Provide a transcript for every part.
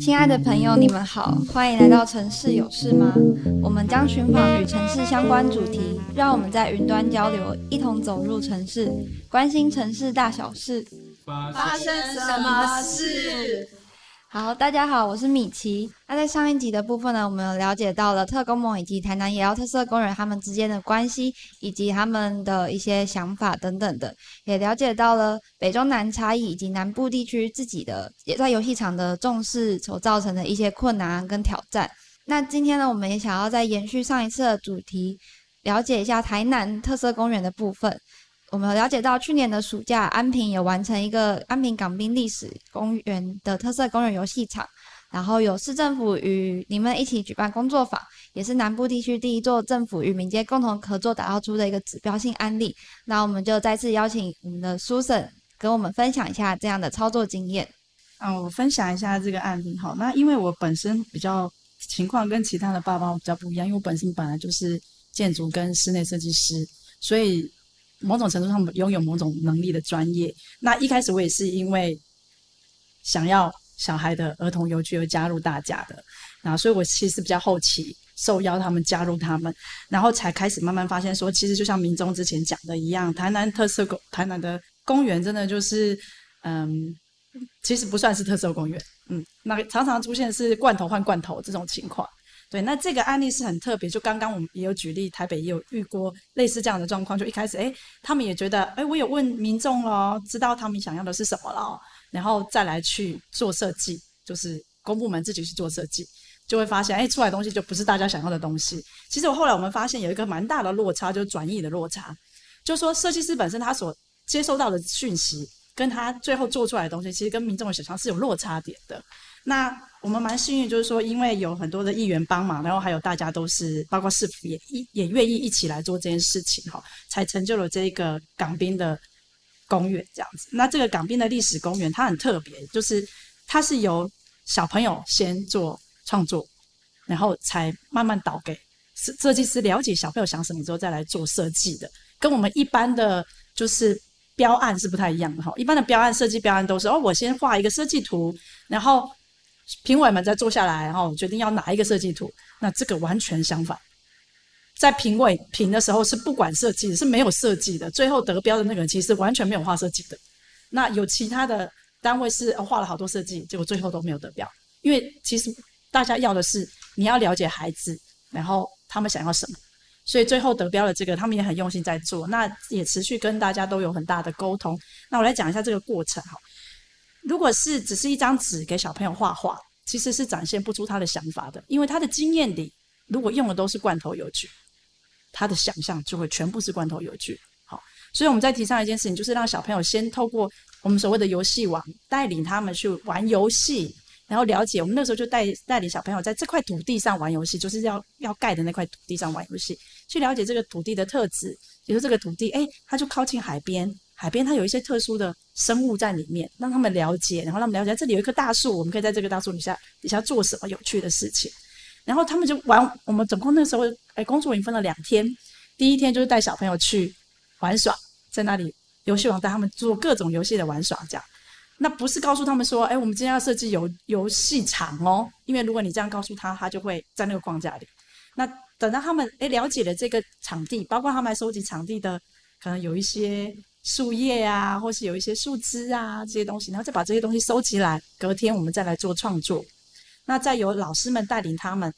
亲爱的朋友，你们好，欢迎来到城市有事吗？我们将寻访与城市相关主题，让我们在云端交流，一同走入城市，关心城市大小事。发生什么事？好，大家好，我是米奇。那在上一集的部分呢，我们了解到了特工盟以及台南野澳特色公园他们之间的关系，以及他们的一些想法等等的，也了解到了北中南差异以及南部地区自己的也在游戏场的重视所造成的一些困难跟挑战。那今天呢，我们也想要再延续上一次的主题，了解一下台南特色公园的部分。我们了解到，去年的暑假，安平也完成一个安平港滨历史公园的特色公园游戏场，然后有市政府与你们一起举办工作坊，也是南部地区第一座政府与民间共同合作打造出的一个指标性案例。那我们就再次邀请我们的 Susan 跟我们分享一下这样的操作经验。嗯，我分享一下这个案例好。那因为我本身比较情况跟其他的爸爸比较不一样，因为我本身本来就是建筑跟室内设计师，所以。某种程度上拥有某种能力的专业。那一开始我也是因为想要小孩的儿童游具而加入大家的，然后所以我其实比较后期受邀他们加入他们，然后才开始慢慢发现说，其实就像民中之前讲的一样，台南特色公台南的公园真的就是，嗯，其实不算是特色公园，嗯，那常常出现是罐头换罐头这种情况。对，那这个案例是很特别。就刚刚我们也有举例，台北也有遇过类似这样的状况。就一开始，哎，他们也觉得，哎，我有问民众了，知道他们想要的是什么了，然后再来去做设计，就是公部门自己去做设计，就会发现，哎，出来的东西就不是大家想要的东西。其实我后来我们发现有一个蛮大的落差，就是转译的落差，就说设计师本身他所接收到的讯息，跟他最后做出来的东西，其实跟民众的想象是有落差点的。那我们蛮幸运，就是说，因为有很多的议员帮忙，然后还有大家都是，包括市府也一也愿意一起来做这件事情，哈，才成就了这个港滨的公园这样子。那这个港滨的历史公园，它很特别，就是它是由小朋友先做创作，然后才慢慢导给设设计师了解小朋友想什么之后再来做设计的，跟我们一般的就是标案是不太一样的哈。一般的标案设计标案都是哦，我先画一个设计图，然后。评委们再坐下来，然后决定要哪一个设计图。那这个完全相反，在评委评的时候是不管设计，是没有设计的。最后得标的那个人其实完全没有画设计的。那有其他的单位是画了好多设计，结果最后都没有得标。因为其实大家要的是你要了解孩子，然后他们想要什么。所以最后得标的这个，他们也很用心在做，那也持续跟大家都有很大的沟通。那我来讲一下这个过程哈。如果是只是一张纸给小朋友画画，其实是展现不出他的想法的，因为他的经验里，如果用的都是罐头游具，他的想象就会全部是罐头游具。好，所以我们在提倡一件事情，就是让小朋友先透过我们所谓的游戏网，带领他们去玩游戏，然后了解。我们那时候就带带领小朋友在这块土地上玩游戏，就是要要盖的那块土地上玩游戏，去了解这个土地的特质，比如说这个土地，哎，它就靠近海边。海边它有一些特殊的生物在里面，让他们了解，然后让他们了解这里有一棵大树，我们可以在这个大树底下底下做什么有趣的事情。然后他们就玩，我们总共那时候哎，工作营分了两天，第一天就是带小朋友去玩耍，在那里游戏王带他们做各种游戏的玩耍，这样。那不是告诉他们说，哎，我们今天要设计游游戏场哦，因为如果你这样告诉他，他就会在那个框架里。那等到他们哎了解了这个场地，包括他们收集场地的，可能有一些。树叶啊，或是有一些树枝啊，这些东西，然后再把这些东西收集来，隔天我们再来做创作。那再由老师们带领他们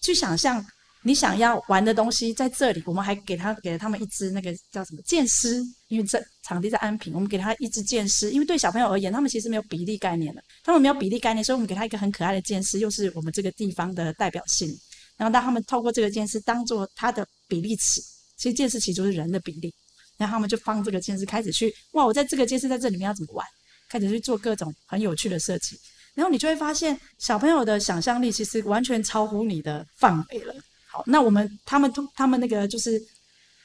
去想象你想要玩的东西在这里。我们还给他给了他们一支那个叫什么剑狮，因为这场地在安平，我们给他一支剑狮。因为对小朋友而言，他们其实没有比例概念的，他们没有比例概念，所以我们给他一个很可爱的剑狮，又是我们这个地方的代表性。然后让他们透过这个剑狮当做他的比例尺，其实剑狮其实就是人的比例。然后他们就放这个监视开始去哇！我在这个监视在这里面要怎么玩？开始去做各种很有趣的设计。然后你就会发现，小朋友的想象力其实完全超乎你的范围了。好，那我们他们他们那个就是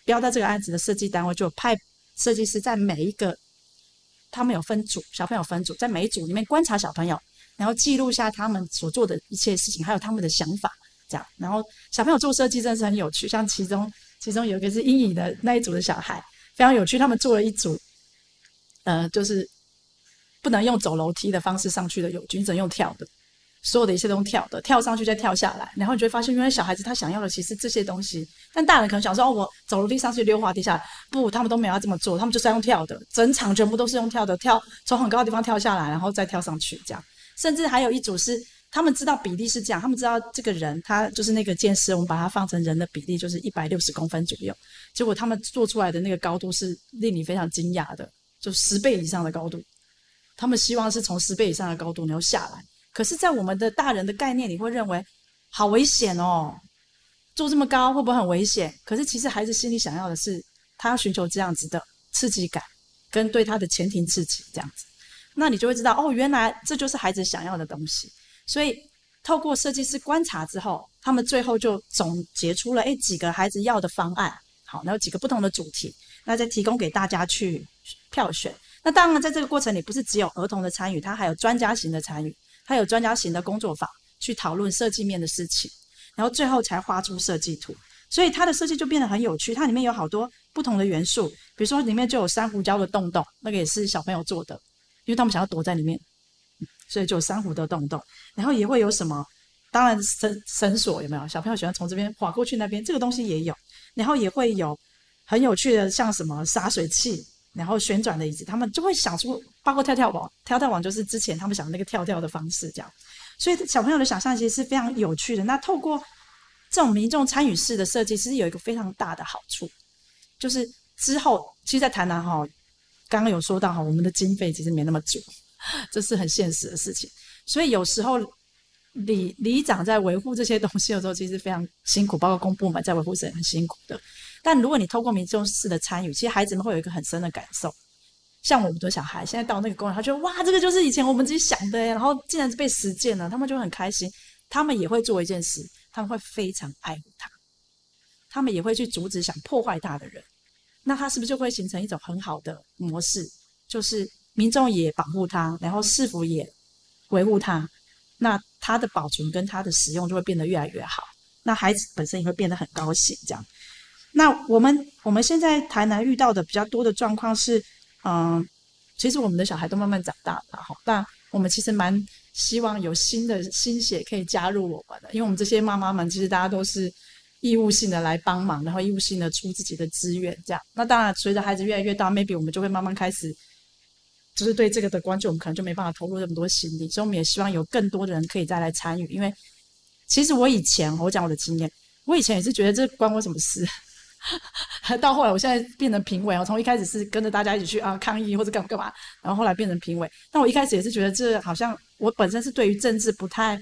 标到这个案子的设计单位，就派设计师在每一个他们有分组，小朋友分组，在每一组里面观察小朋友，然后记录下他们所做的一切事情，还有他们的想法。这样，然后小朋友做设计真的是很有趣。像其中其中有一个是阴影的那一组的小孩。非常有趣，他们做了一组呃，就是不能用走楼梯的方式上去的游具，你只能用跳的。所有的一切都用跳的，跳上去再跳下来，然后你就会发现，原来小孩子他想要的其实这些东西，但大人可能想说，哦，我走楼梯上去，溜滑梯下来，不，他们都没有要这么做，他们就是用跳的，整场全部都是用跳的，跳从很高的地方跳下来，然后再跳上去，这样。甚至还有一组是他们知道比例是这样，他们知道这个人他就是那个剑师，我们把它放成人的比例就是一百六十公分左右，结果他们做出来的那个高度是令你非常惊讶的，就十倍以上的高度，他们希望是从十倍以上的高度然后下来。可是，在我们的大人的概念里，会认为好危险哦，做这么高会不会很危险？可是，其实孩子心里想要的是，他要寻求这样子的刺激感，跟对他的前庭刺激这样子。那你就会知道，哦，原来这就是孩子想要的东西。所以，透过设计师观察之后，他们最后就总结出了诶几个孩子要的方案。好，然后几个不同的主题，那再提供给大家去票选。那当然，在这个过程里，不是只有儿童的参与，他还有专家型的参与。他有专家型的工作坊去讨论设计面的事情，然后最后才画出设计图，所以它的设计就变得很有趣。它里面有好多不同的元素，比如说里面就有珊瑚礁的洞洞，那个也是小朋友做的，因为他们想要躲在里面，所以就珊瑚的洞洞。然后也会有什么，当然绳绳索有没有？小朋友喜欢从这边滑过去那边，这个东西也有。然后也会有很有趣的，像什么洒水器。然后旋转的椅子，他们就会想出，包括跳跳网，跳跳网就是之前他们想的那个跳跳的方式，这样。所以小朋友的想象其实是非常有趣的。那透过这种民众参与式的设计，其实有一个非常大的好处，就是之后，其实，在台南哈，刚刚有说到哈，我们的经费其实没那么足，这是很现实的事情。所以有时候里里长在维护这些东西的时候，其实非常辛苦，包括公部门在维护是很辛苦的。但如果你透过民众式的参与，其实孩子们会有一个很深的感受。像我们的小孩，现在到那个公园，他觉得哇，这个就是以前我们自己想的，然后竟然是被实践了，他们就很开心。他们也会做一件事，他们会非常爱护他，他们也会去阻止想破坏他的人。那他是不是就会形成一种很好的模式？就是民众也保护他，然后市府也维护他，那他的保存跟他的使用就会变得越来越好。那孩子本身也会变得很高兴，这样。那我们我们现在台南遇到的比较多的状况是，嗯，其实我们的小孩都慢慢长大了哈，但我们其实蛮希望有新的新血可以加入我们的，因为我们这些妈妈们其实大家都是义务性的来帮忙，然后义务性的出自己的资源这样。那当然，随着孩子越来越大，maybe 我们就会慢慢开始，就是对这个的关注，我们可能就没办法投入这么多心力，所以我们也希望有更多的人可以再来参与。因为其实我以前我讲我的经验，我以前也是觉得这关我什么事。到后来，我现在变成评委。我从一开始是跟着大家一起去啊抗议或者干干嘛，然后后来变成评委。但我一开始也是觉得这好像我本身是对于政治不太，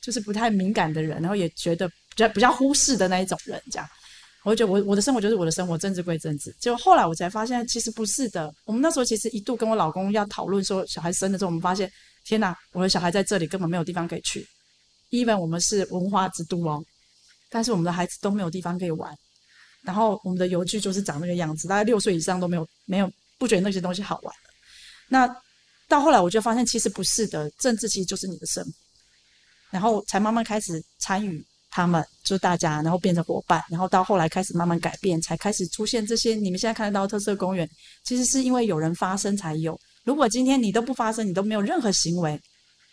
就是不太敏感的人，然后也觉得比较比较忽视的那一种人。这样，我就觉得我我的生活就是我的生活，政治归政治。结果后来我才发现，其实不是的。我们那时候其实一度跟我老公要讨论说，小孩生的时候，我们发现，天哪，我的小孩在这里根本没有地方可以去。Even 我们是文化之都哦，但是我们的孩子都没有地方可以玩。然后我们的游具就是长那个样子，大概六岁以上都没有没有不觉得那些东西好玩。那到后来我就发现其实不是的，政治其实就是你的生活，然后才慢慢开始参与他们，就大家，然后变成伙伴，然后到后来开始慢慢改变，才开始出现这些你们现在看得到的特色公园，其实是因为有人发声才有。如果今天你都不发声，你都没有任何行为，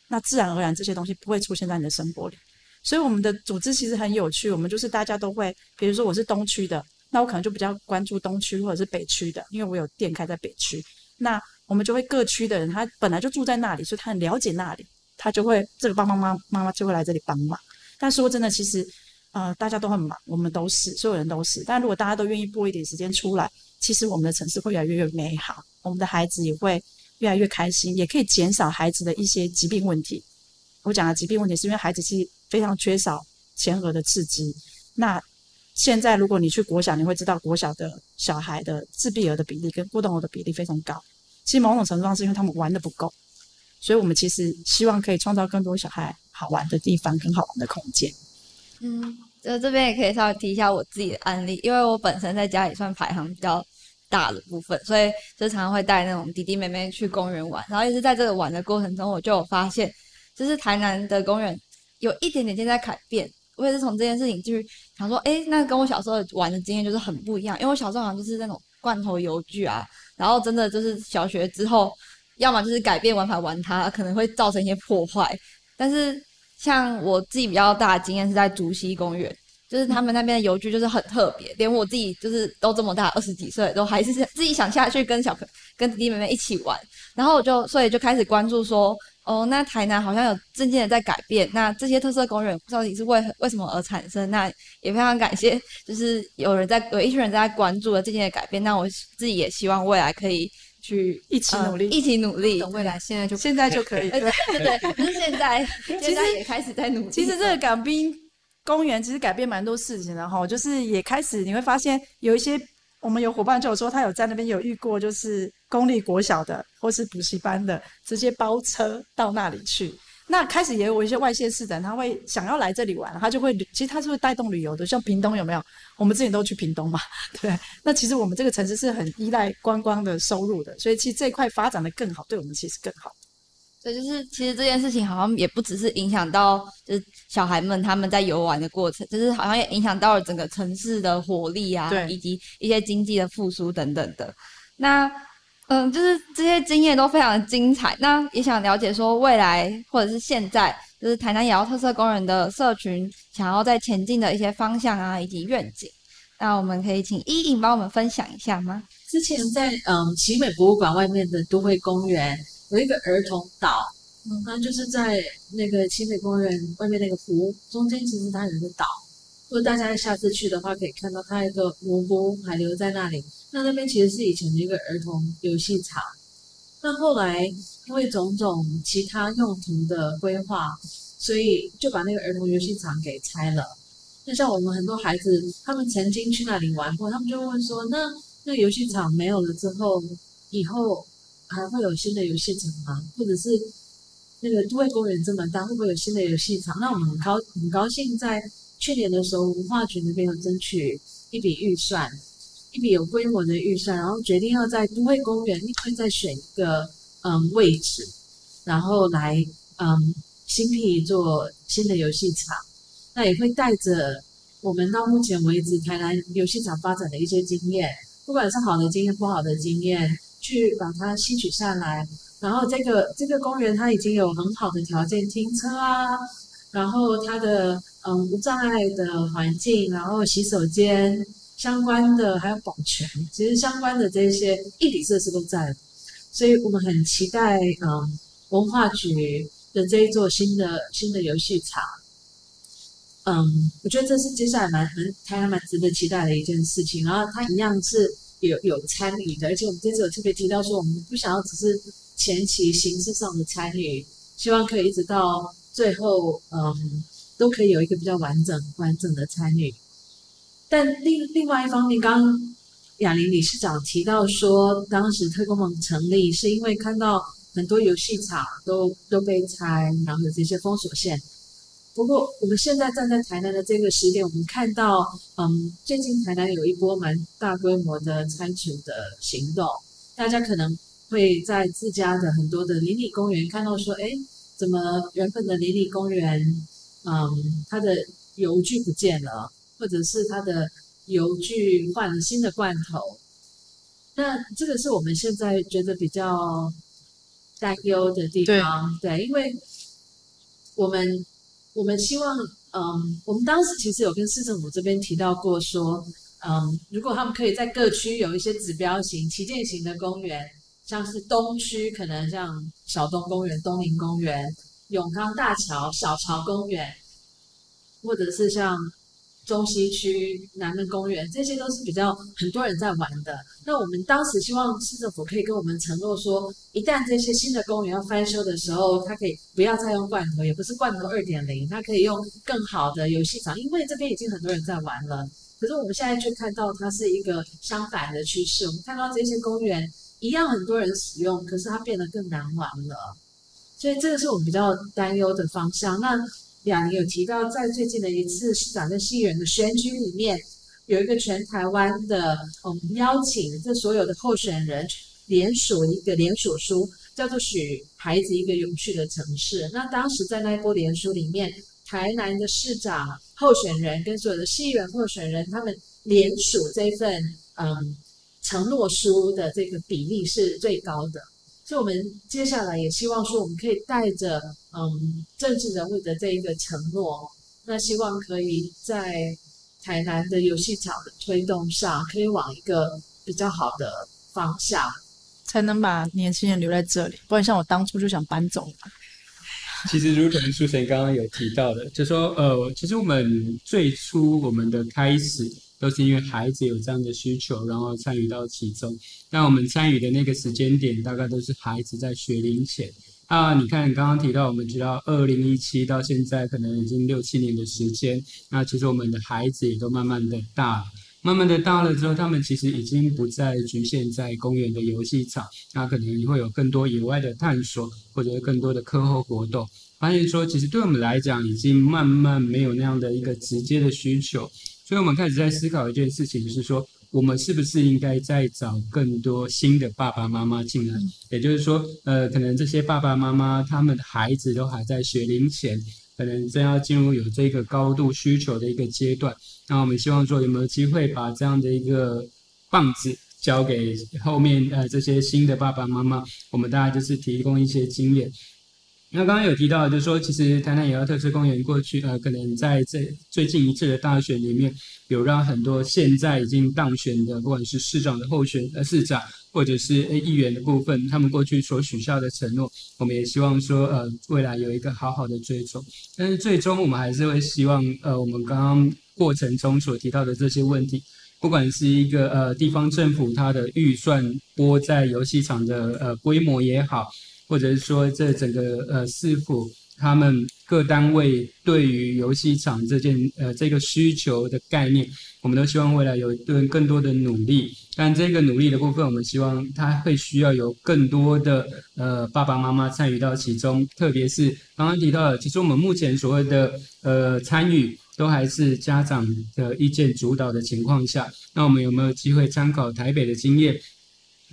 那自然而然这些东西不会出现在你的生活里。所以我们的组织其实很有趣，我们就是大家都会，比如说我是东区的，那我可能就比较关注东区或者是北区的，因为我有店开在北区。那我们就会各区的人，他本来就住在那里，所以他很了解那里，他就会这个爸爸妈妈妈妈就会来这里帮忙。但说真的，其实呃大家都很忙，我们都是所有人都是。但如果大家都愿意拨一点时间出来，其实我们的城市会越来越美好，我们的孩子也会越来越开心，也可以减少孩子的一些疾病问题。我讲的疾病问题是因为孩子是。非常缺少前额的刺激。那现在如果你去国小，你会知道国小的小孩的自闭儿的比例跟过动儿的比例非常高。其实某种程度上是因为他们玩的不够，所以我们其实希望可以创造更多小孩好玩的地方跟好玩的空间。嗯，这这边也可以稍微提一下我自己的案例，因为我本身在家里算排行比较大的部分，所以就常常会带那种弟弟妹妹去公园玩。然后也是在这个玩的过程中，我就有发现，就是台南的公园。有一点点正在改变，我也是从这件事情就是想说，哎，那跟我小时候玩的经验就是很不一样。因为我小时候好像就是那种罐头游具啊，然后真的就是小学之后，要么就是改变玩法玩它，可能会造成一些破坏。但是像我自己比较大的经验是在竹溪公园。就是他们那边的游具就是很特别，连我自己就是都这么大二十几岁，都还是自己想下去跟小朋跟弟弟妹妹一起玩。然后我就所以就开始关注说，哦，那台南好像有渐渐的在改变。那这些特色公园到底是为为什么而产生？那也非常感谢，就是有人在有一群人在关注了渐渐的改变。那我自己也希望未来可以去一起努力，呃、一起努力。等未来现在就现在就可以，对对对，就是 现在现在也开始在努力。其实这个港滨。公园其实改变蛮多事情的哈，就是也开始你会发现有一些我们有伙伴就有说他有在那边有遇过，就是公立国小的或是补习班的直接包车到那里去。那开始也有一些外县市的人他会想要来这里玩，他就会其实他是会带动旅游的，像屏东有没有？我们之前都去屏东嘛，对。那其实我们这个城市是很依赖观光的收入的，所以其实这一块发展的更好，对我们其实更好。对，就是其实这件事情好像也不只是影响到就是小孩们他们在游玩的过程，就是好像也影响到了整个城市的活力啊，对，以及一些经济的复苏等等的。那嗯，就是这些经验都非常的精彩。那也想了解说未来或者是现在，就是台南也要特色工人的社群想要在前进的一些方向啊，以及愿景。那我们可以请依颖帮我们分享一下吗？之前在嗯奇美博物馆外面的都会公园。有一个儿童岛，嗯，它就是在那个奇美公园外面那个湖中间，其实它有一个岛。如果大家下次去的话，可以看到它一个蘑菇还留在那里。那那边其实是以前的一个儿童游戏场。那后来因为种种其他用途的规划，所以就把那个儿童游戏场给拆了。那像我们很多孩子，他们曾经去那里玩过，他们就问说：那那个游戏场没有了之后，以后？还会有新的游戏场吗？或者是那个都会公园这么大，会不会有新的游戏场？那我们很高很高兴，在去年的时候，文化局那边有争取一笔预算，一笔有规模的预算，然后决定要在都会公园另外再选一个嗯位置，然后来嗯新辟做新的游戏场。那也会带着我们到目前为止台南游戏场发展的一些经验，不管是好的经验，不好的经验。去把它吸取下来，然后这个这个公园它已经有很好的条件停车啊，然后它的嗯无障碍的环境，然后洗手间相关的还有保全，其实相关的这些硬体设施都在，所以我们很期待嗯文化局的这一座新的新的游戏场，嗯，我觉得这是接下来蛮蛮还蛮值得期待的一件事情，然后它一样是。有有参与的，而且我们这次有特别提到说，我们不想要只是前期形式上的参与，希望可以一直到最后，嗯，都可以有一个比较完整完整的参与。但另另外一方面，刚刚雅玲理事长提到说，当时特工盟成立是因为看到很多游戏场都都被拆，然后有这些封锁线。不过，我们现在站在台南的这个时点，我们看到，嗯，最近台南有一波蛮大规模的拆除的行动。大家可能会在自家的很多的邻里公园看到说，哎，怎么原本的邻里公园，嗯，它的油具不见了，或者是它的油具换了新的罐头。那这个是我们现在觉得比较担忧的地方，对，对，因为我们。我们希望，嗯，我们当时其实有跟市政府这边提到过，说，嗯，如果他们可以在各区有一些指标型、旗舰型的公园，像是东区可能像小东公园、东宁公园、永康大桥、小桥公园，或者是像。中西区南门公园，这些都是比较很多人在玩的。那我们当时希望市政府可以跟我们承诺说，一旦这些新的公园要翻修的时候，它可以不要再用罐头，也不是罐头二点零，它可以用更好的游戏场，因为这边已经很多人在玩了。可是我们现在却看到它是一个相反的趋势，我们看到这些公园一样很多人使用，可是它变得更难玩了。所以这个是我们比较担忧的方向。那。两有提到，在最近的一次市长跟市议员的选举里面，有一个全台湾的，嗯，邀请这所有的候选人联署一个联署书，叫做“许孩子一个有趣的城市”。那当时在那一波联署里面，台南的市长候选人跟所有的市议员候选人，他们联署这份，嗯，承诺书的这个比例是最高的。所以，我们接下来也希望说，我们可以带着嗯政治人物的这一个承诺，那希望可以在台南的游戏场的推动上，可以往一个比较好的方向，才能把年轻人留在这里。不然，像我当初就想搬走了。其实，如同书神刚刚有提到的，就说呃，其实我们最初我们的开始。都是因为孩子有这样的需求，然后参与到其中。那我们参与的那个时间点，大概都是孩子在学龄前。啊，你看刚刚提到，我们知道二零一七到现在可能已经六七年的时间。那其实我们的孩子也都慢慢的大了，慢慢的大了之后，他们其实已经不再局限在公园的游戏场，那可能会有更多野外的探索，或者更多的课后活动。发现说，其实对我们来讲，已经慢慢没有那样的一个直接的需求。所以，我们开始在思考一件事情，就是说，我们是不是应该再找更多新的爸爸妈妈进来？也就是说，呃，可能这些爸爸妈妈他们的孩子都还在学龄前，可能正要进入有这个高度需求的一个阶段。那我们希望说，有没有机会把这样的一个棒子交给后面呃这些新的爸爸妈妈？我们大家就是提供一些经验。那刚刚有提到，就是说，其实台南野外特色公园过去呃，可能在这最近一次的大选里面，有让很多现在已经当选的，不管是市长的候选呃市长，或者是议员的部分，他们过去所许下的承诺，我们也希望说呃，未来有一个好好的追踪。但是最终我们还是会希望呃，我们刚刚过程中所提到的这些问题，不管是一个呃地方政府它的预算拨在游戏场的呃规模也好。或者是说，这整个呃，市府他们各单位对于游戏场这件呃这个需求的概念，我们都希望未来有一顿更多的努力。但这个努力的部分，我们希望他会需要有更多的呃爸爸妈妈参与到其中。特别是刚刚提到的，其实我们目前所谓的呃参与，都还是家长的意见主导的情况下。那我们有没有机会参考台北的经验？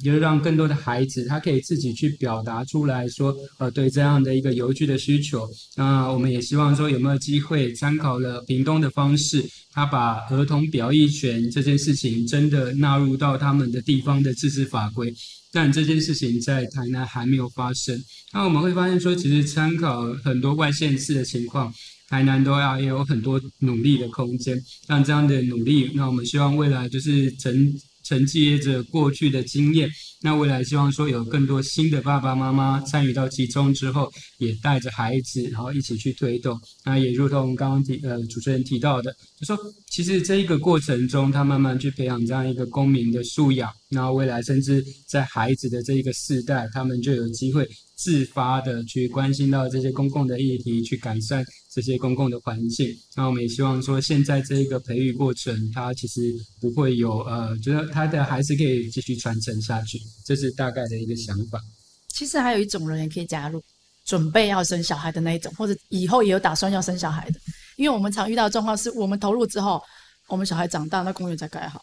就是让更多的孩子，他可以自己去表达出来说，呃，对这样的一个游具的需求。那我们也希望说，有没有机会参考了屏东的方式，他把儿童表意权这件事情真的纳入到他们的地方的自治法规。但这件事情在台南还没有发生。那我们会发现说，其实参考很多外县市的情况，台南都要也有很多努力的空间。像这样的努力，那我们希望未来就是整。承接着过去的经验，那未来希望说有更多新的爸爸妈妈参与到其中之后，也带着孩子，然后一起去推动。那也如同刚刚提呃主持人提到的，就说其实这一个过程中，他慢慢去培养这样一个公民的素养，然后未来甚至在孩子的这一个世代，他们就有机会自发的去关心到这些公共的议题，去改善。这些公共的环境，那我们也希望说，现在这一个培育过程，它其实不会有呃，觉得他的孩子可以继续传承下去，这是大概的一个想法。其实还有一种人也可以加入，准备要生小孩的那一种，或者以后也有打算要生小孩的，因为我们常遇到的状况是我们投入之后，我们小孩长大，那公园才盖好，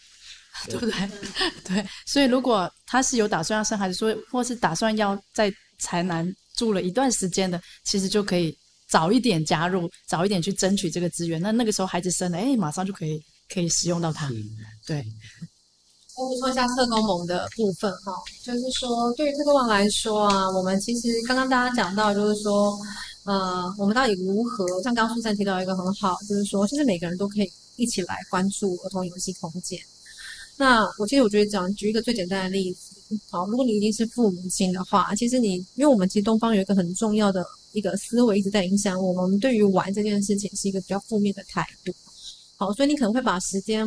对不对？对，所以如果他是有打算要生孩子，所以或是打算要在台南住了一段时间的，其实就可以。早一点加入，早一点去争取这个资源，那那个时候孩子生了，哎，马上就可以可以使用到它。对。我补充一下特工盟的部分哈，就是说对于特工盟来说啊，我们其实刚刚大家讲到，就是说，呃，我们到底如何，像刚刚书婵提到一个很好，就是说，其实每个人都可以一起来关注儿童游戏空间。那我其实我觉得讲举一个最简单的例子，好，如果你已经是父母亲的话，其实你因为我们其实东方有一个很重要的。一个思维一直在影响，我们对于玩这件事情是一个比较负面的态度。好，所以你可能会把时间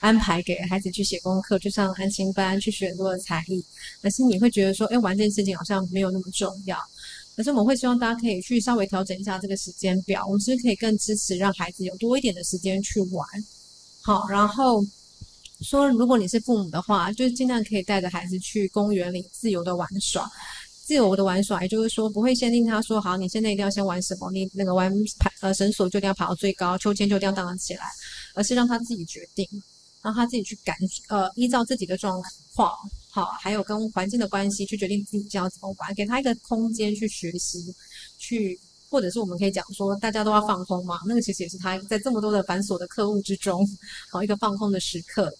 安排给孩子去写功课，去上安心班，去学很多的才艺。可是你会觉得说，哎，玩这件事情好像没有那么重要。可是我们会希望大家可以去稍微调整一下这个时间表，我们是可以更支持让孩子有多一点的时间去玩？好，然后说，如果你是父母的话，就尽量可以带着孩子去公园里自由的玩耍。自由的玩耍，也就是说不会限定他说好，你现在一定要先玩什么，你那个玩爬呃绳索就一定要爬到最高，秋千就一定要荡得起来，而是让他自己决定，让他自己去感呃依照自己的状况好，还有跟环境的关系去决定自己要怎么玩，给他一个空间去学习，去或者是我们可以讲说大家都要放空嘛，那个其实也是他在这么多的繁琐的客户之中，好一个放空的时刻。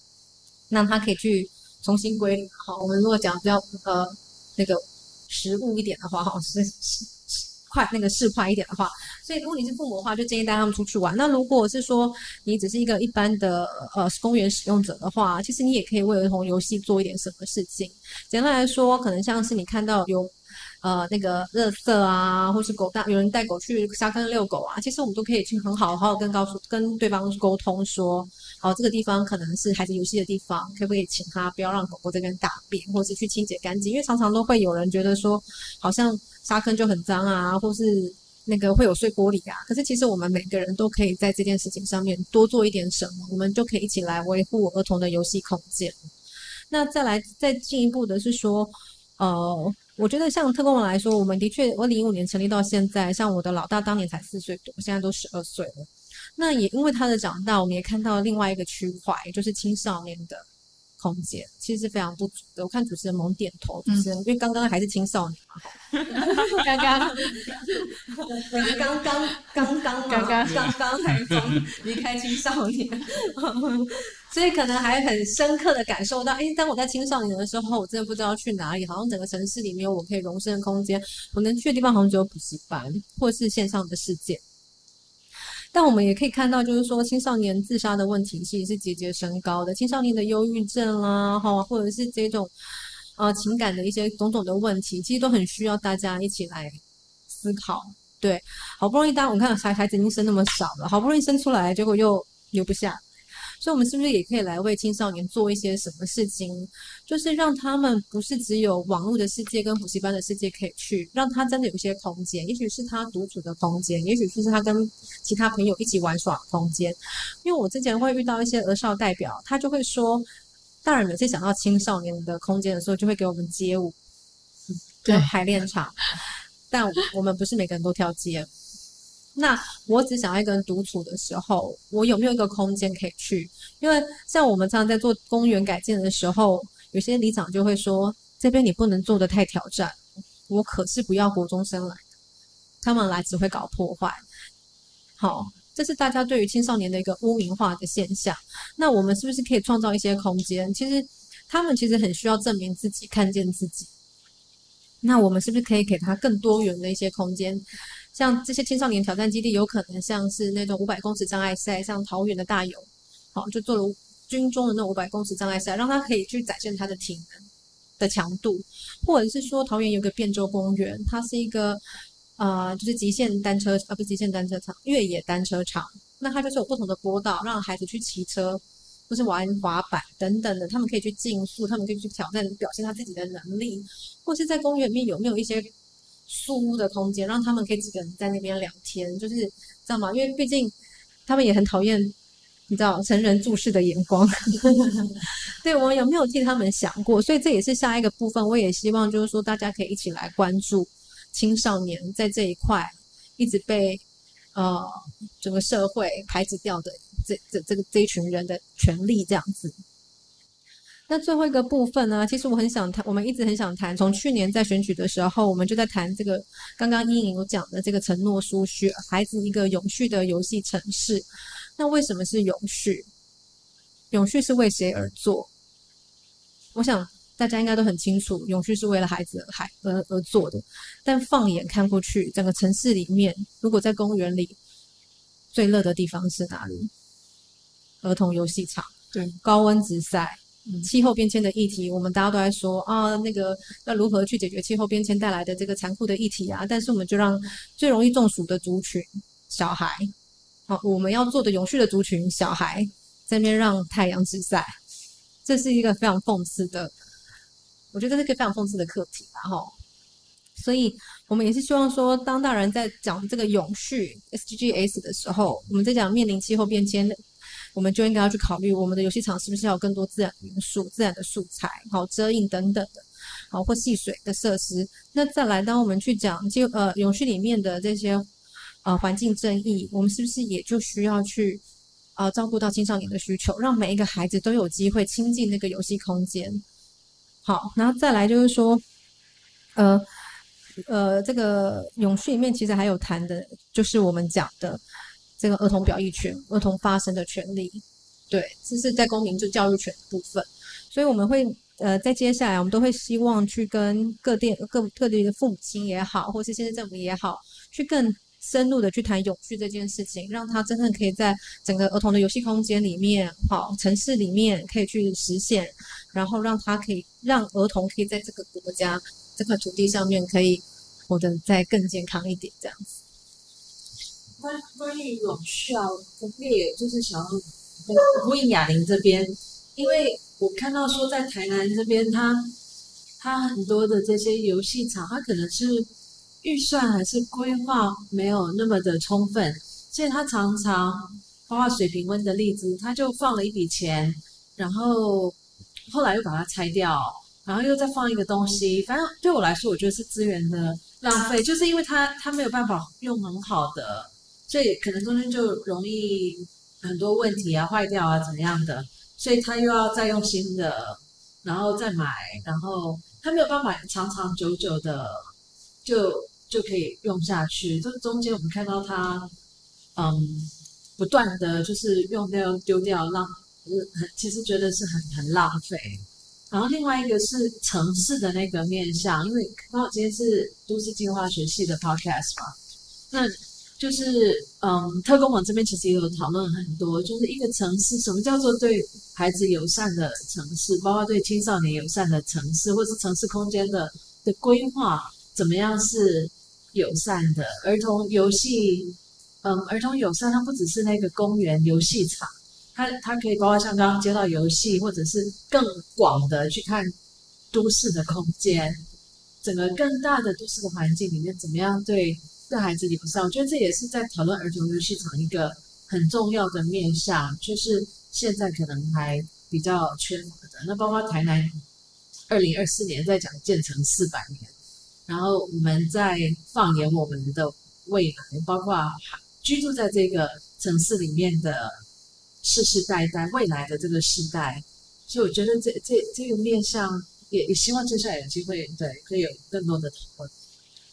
让他可以去重新归零。好，我们如果讲比较呃那个实务一点的话，哈，是是快那个市侩一点的话，所以如果你是父母的话，就建议带他们出去玩。那如果是说你只是一个一般的呃公园使用者的话，其实你也可以为儿童游戏做一点什么事情。简单来说，可能像是你看到有。呃，那个垃圾啊，或是狗带有人带狗去沙坑遛狗啊，其实我们都可以去很好好跟告诉跟对方沟通说，好，这个地方可能是孩子游戏的地方，可不可以请他不要让狗狗在这边大便，或是去清洁干净？因为常常都会有人觉得说，好像沙坑就很脏啊，或是那个会有碎玻璃啊。可是其实我们每个人都可以在这件事情上面多做一点什么，我们就可以一起来维护儿童的游戏空间。那再来再进一步的是说，呃。我觉得像特工网来说，我们的确，二零一五年成立到现在，像我的老大当年才四岁多，现在都十二岁了。那也因为他的长大，我们也看到另外一个区块，就是青少年的空间，其实是非常不足的。我看主持人猛点头，主持人，因为刚刚还是青少年嘛，刚刚，刚刚，刚刚，刚刚，刚刚，刚刚才从离开青少年。所以可能还很深刻的感受到，诶，当我在青少年的时候，我真的不知道去哪里，好像整个城市里面有我可以容身的空间，我能去的地方好像只有补习班或是线上的世界。但我们也可以看到，就是说青少年自杀的问题其实是节节升高的，青少年的忧郁症啦，哈，或者是这种呃情感的一些种种的问题，其实都很需要大家一起来思考。对，好不容易，当我看孩孩子已经生那么少了，好不容易生出来，结果又留不下。所以，我们是不是也可以来为青少年做一些什么事情？就是让他们不是只有网络的世界跟补习班的世界可以去，让他真的有一些空间，也许是他独处的空间，也许是他跟其他朋友一起玩耍的空间。因为我之前会遇到一些儿少代表，他就会说，大人每次想到青少年的空间的时候，就会给我们街舞，对，排练场，但我们不是每个人都跳街。那我只想要一个人独处的时候，我有没有一个空间可以去？因为像我们常常在做公园改建的时候，有些里长就会说：“这边你不能做得太挑战，我可是不要国中生来，他们来只会搞破坏。”好，这是大家对于青少年的一个污名化的现象。那我们是不是可以创造一些空间？其实他们其实很需要证明自己，看见自己。那我们是不是可以给他更多元的一些空间？像这些青少年挑战基地，有可能像是那种五百公尺障碍赛，像桃园的大勇，好，就做了军中的那五百公尺障碍赛，让他可以去展现他的体能的强度，或者是说桃园有个汴州公园，它是一个呃，就是极限单车，呃，不是极限单车场，越野单车场，那它就是有不同的坡道，让孩子去骑车，或是玩滑板等等的，他们可以去竞速，他们可以去挑战，表现他自己的能力，或是在公园里面有没有一些。书屋的空间，让他们可以几个人在那边聊天，就是知道吗？因为毕竟他们也很讨厌，你知道成人注视的眼光。对，我有没有替他们想过？所以这也是下一个部分。我也希望就是说，大家可以一起来关注青少年在这一块一直被呃整个社会排挤掉的这这这个这一群人的权利，这样子。那最后一个部分呢？其实我很想谈，我们一直很想谈。从去年在选举的时候，我们就在谈这个刚刚茵莹有讲的这个承诺书，学孩子一个永续的游戏城市。那为什么是永续？永续是为谁而做？我想大家应该都很清楚，永续是为了孩子而孩而而做的。但放眼看过去，整个城市里面，如果在公园里最热的地方是哪里？儿童游戏场，对，高温直晒。气候变迁的议题，我们大家都在说啊，那个要如何去解决气候变迁带来的这个残酷的议题啊？但是我们就让最容易中暑的族群小孩，好，我们要做的永续的族群小孩，在那边让太阳直晒，这是一个非常讽刺的，我觉得这是一个非常讽刺的课题，然后，所以我们也是希望说，当大人在讲这个永续 SDGs 的时候，我们在讲面临气候变迁的。我们就应该要去考虑，我们的游戏场是不是要有更多自然元素、自然的素材，好遮荫等等的，好或戏水的设施。那再来，当我们去讲就呃永续里面的这些呃环境正义，我们是不是也就需要去呃照顾到青少年的需求，让每一个孩子都有机会亲近那个游戏空间？好，然后再来就是说，呃呃，这个永续里面其实还有谈的，就是我们讲的。这个儿童表意权、儿童发声的权利，对，这是在公民就教育权的部分。所以我们会呃在接下来，我们都会希望去跟各店各各地的父母亲也好，或是现在政府也好，去更深入的去谈永续这件事情，让他真正可以在整个儿童的游戏空间里面，好城市里面可以去实现，然后让他可以让儿童可以在这个国家这块土地上面可以活得再更健康一点，这样子。关关于永续啊，我可以就是想要呼应雅玲这边，因为我看到说在台南这边，他他很多的这些游戏场，他可能是。预算还是规划没有那么的充分，所以他常常包括水平温的例子，他就放了一笔钱，然后后来又把它拆掉，然后又再放一个东西，反正对我来说，我觉得是资源的浪费，就是因为他他没有办法用很好的，所以可能中间就容易很多问题啊，坏掉啊，怎么样的，所以他又要再用新的，然后再买，然后他没有办法长长久久的就。就可以用下去。这中间我们看到他，嗯，不断的就是用掉、丢掉，浪，很其实觉得是很很浪费。然后另外一个是城市的那个面向，因为刚好今天是都市计划学系的 podcast 嘛，那就是嗯，特工网这边其实也有讨论很多，就是一个城市什么叫做对孩子友善的城市，包括对青少年友善的城市，或是城市空间的的规划，怎么样是。友善的儿童游戏，嗯，儿童友善，它不只是那个公园游戏场，它它可以包括像刚刚接到游戏，或者是更广的去看都市的空间，整个更大的都市的环境里面，怎么样对对孩子友善？我觉得这也是在讨论儿童游戏场一个很重要的面向，就是现在可能还比较缺乏的。那包括台南二零二四年在讲建成四百年。然后我们在放眼我们的未来，包括居住在这个城市里面的世世代代未来的这个世代，所以我觉得这这这个面向也也希望接下来有机会对可以有更多的讨论。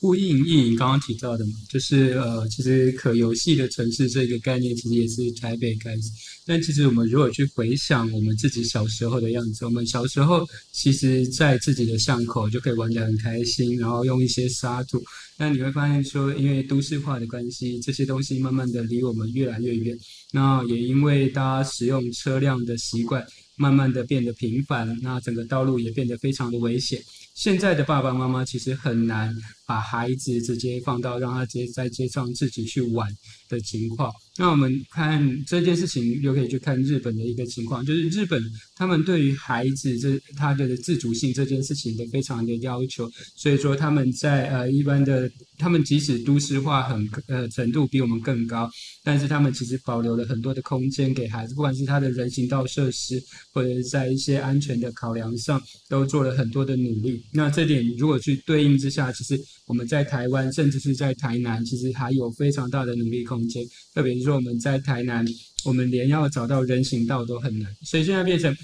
呼应应颖刚刚提到的嘛，就是呃，其实可游戏的城市这个概念，其实也是台北开始。但其实我们如果去回想我们自己小时候的样子，我们小时候其实在自己的巷口就可以玩得很开心，然后用一些沙土。但你会发现说，因为都市化的关系，这些东西慢慢的离我们越来越远。那也因为大家使用车辆的习惯慢慢的变得频繁，那整个道路也变得非常的危险。现在的爸爸妈妈其实很难把孩子直接放到让他直接在街上自己去玩。的情况。那我们看这件事情，又可以去看日本的一个情况，就是日本他们对于孩子这他的自主性这件事情的非常的要求，所以说他们在呃一般的，他们即使都市化很呃程度比我们更高，但是他们其实保留了很多的空间给孩子，不管是他的人行道设施，或者是在一些安全的考量上，都做了很多的努力。那这点如果去对应之下，其实我们在台湾，甚至是在台南，其实还有非常大的努力空间。特别是说我们在台南，我们连要找到人行道都很难，所以现在变成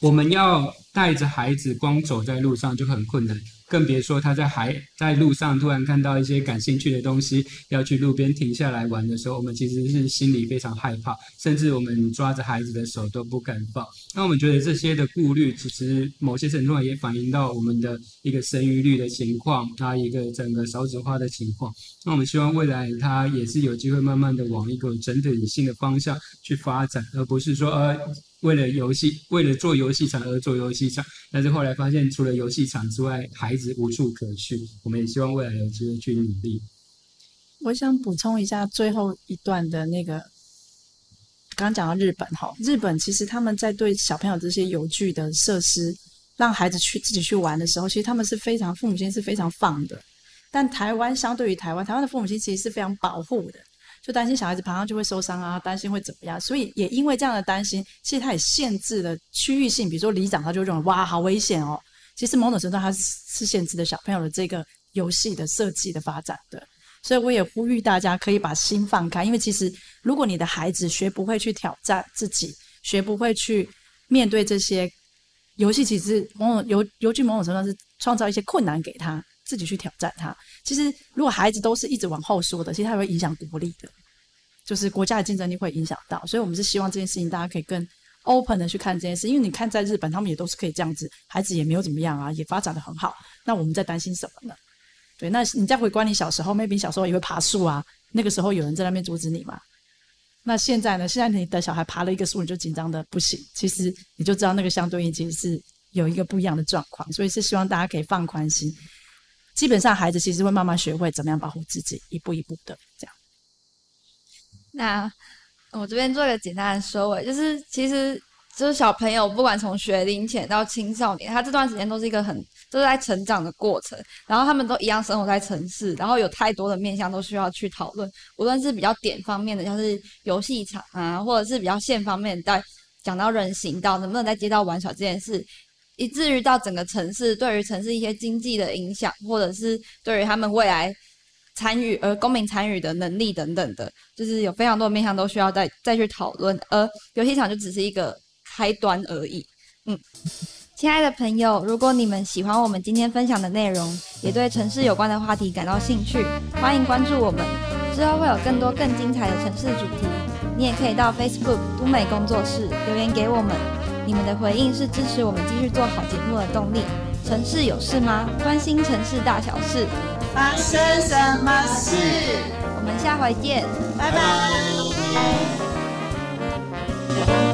我们要带着孩子光走在路上就很困难。更别说他在还在路上突然看到一些感兴趣的东西，要去路边停下来玩的时候，我们其实是心里非常害怕，甚至我们抓着孩子的手都不敢放。那我们觉得这些的顾虑，其实某些程度上也反映到我们的一个生育率的情况，它一个整个少子化的情况。那我们希望未来它也是有机会慢慢的往一个整体性的方向去发展，而不是说呃。为了游戏，为了做游戏场而做游戏场，但是后来发现，除了游戏场之外，孩子无处可去。我们也希望未来有机会去努力。我想补充一下最后一段的那个，刚刚讲到日本哈，日本其实他们在对小朋友这些游具的设施，让孩子去自己去玩的时候，其实他们是非常父母亲是非常放的。但台湾相对于台湾，台湾的父母亲其实是非常保护的。就担心小孩子爬上去会受伤啊，担心会怎么样，所以也因为这样的担心，其实他也限制了区域性，比如说里长他就认为哇，好危险哦。其实某种程度他是是限制了小朋友的这个游戏的设计的发展的。所以我也呼吁大家可以把心放开，因为其实如果你的孩子学不会去挑战自己，学不会去面对这些游戏，其实某种游游具某种程度上是创造一些困难给他。自己去挑战他。其实，如果孩子都是一直往后说的，其实他会影响国力的，就是国家的竞争力会影响到。所以，我们是希望这件事情大家可以更 open 的去看这件事，因为你看在日本，他们也都是可以这样子，孩子也没有怎么样啊，也发展得很好。那我们在担心什么呢？对，那你再回观你小时候，maybe 小时候也会爬树啊，那个时候有人在那边阻止你吗？那现在呢？现在你的小孩爬了一个树，你就紧张的不行。其实你就知道那个相对应其实是有一个不一样的状况，所以是希望大家可以放宽心。基本上孩子其实会慢慢学会怎么样保护自己，一步一步的这样。那我这边做一个简单的收尾，就是其实就是小朋友不管从学龄前到青少年，他这段时间都是一个很。都是在成长的过程，然后他们都一样生活在城市，然后有太多的面向都需要去讨论，无论是比较点方面的，像是游戏场啊，或者是比较线方面的，在讲到人行道能不能在街道玩耍这件事，以至于到整个城市对于城市一些经济的影响，或者是对于他们未来参与呃公民参与的能力等等的，就是有非常多的面向都需要再再去讨论，而游戏场就只是一个开端而已，嗯。亲爱的朋友，如果你们喜欢我们今天分享的内容，也对城市有关的话题感到兴趣，欢迎关注我们。之后会有更多更精彩的城市主题。你也可以到 Facebook 都美工作室留言给我们，你们的回应是支持我们继续做好节目的动力。城市有事吗？关心城市大小事。发生什么事？我们下回见。拜拜。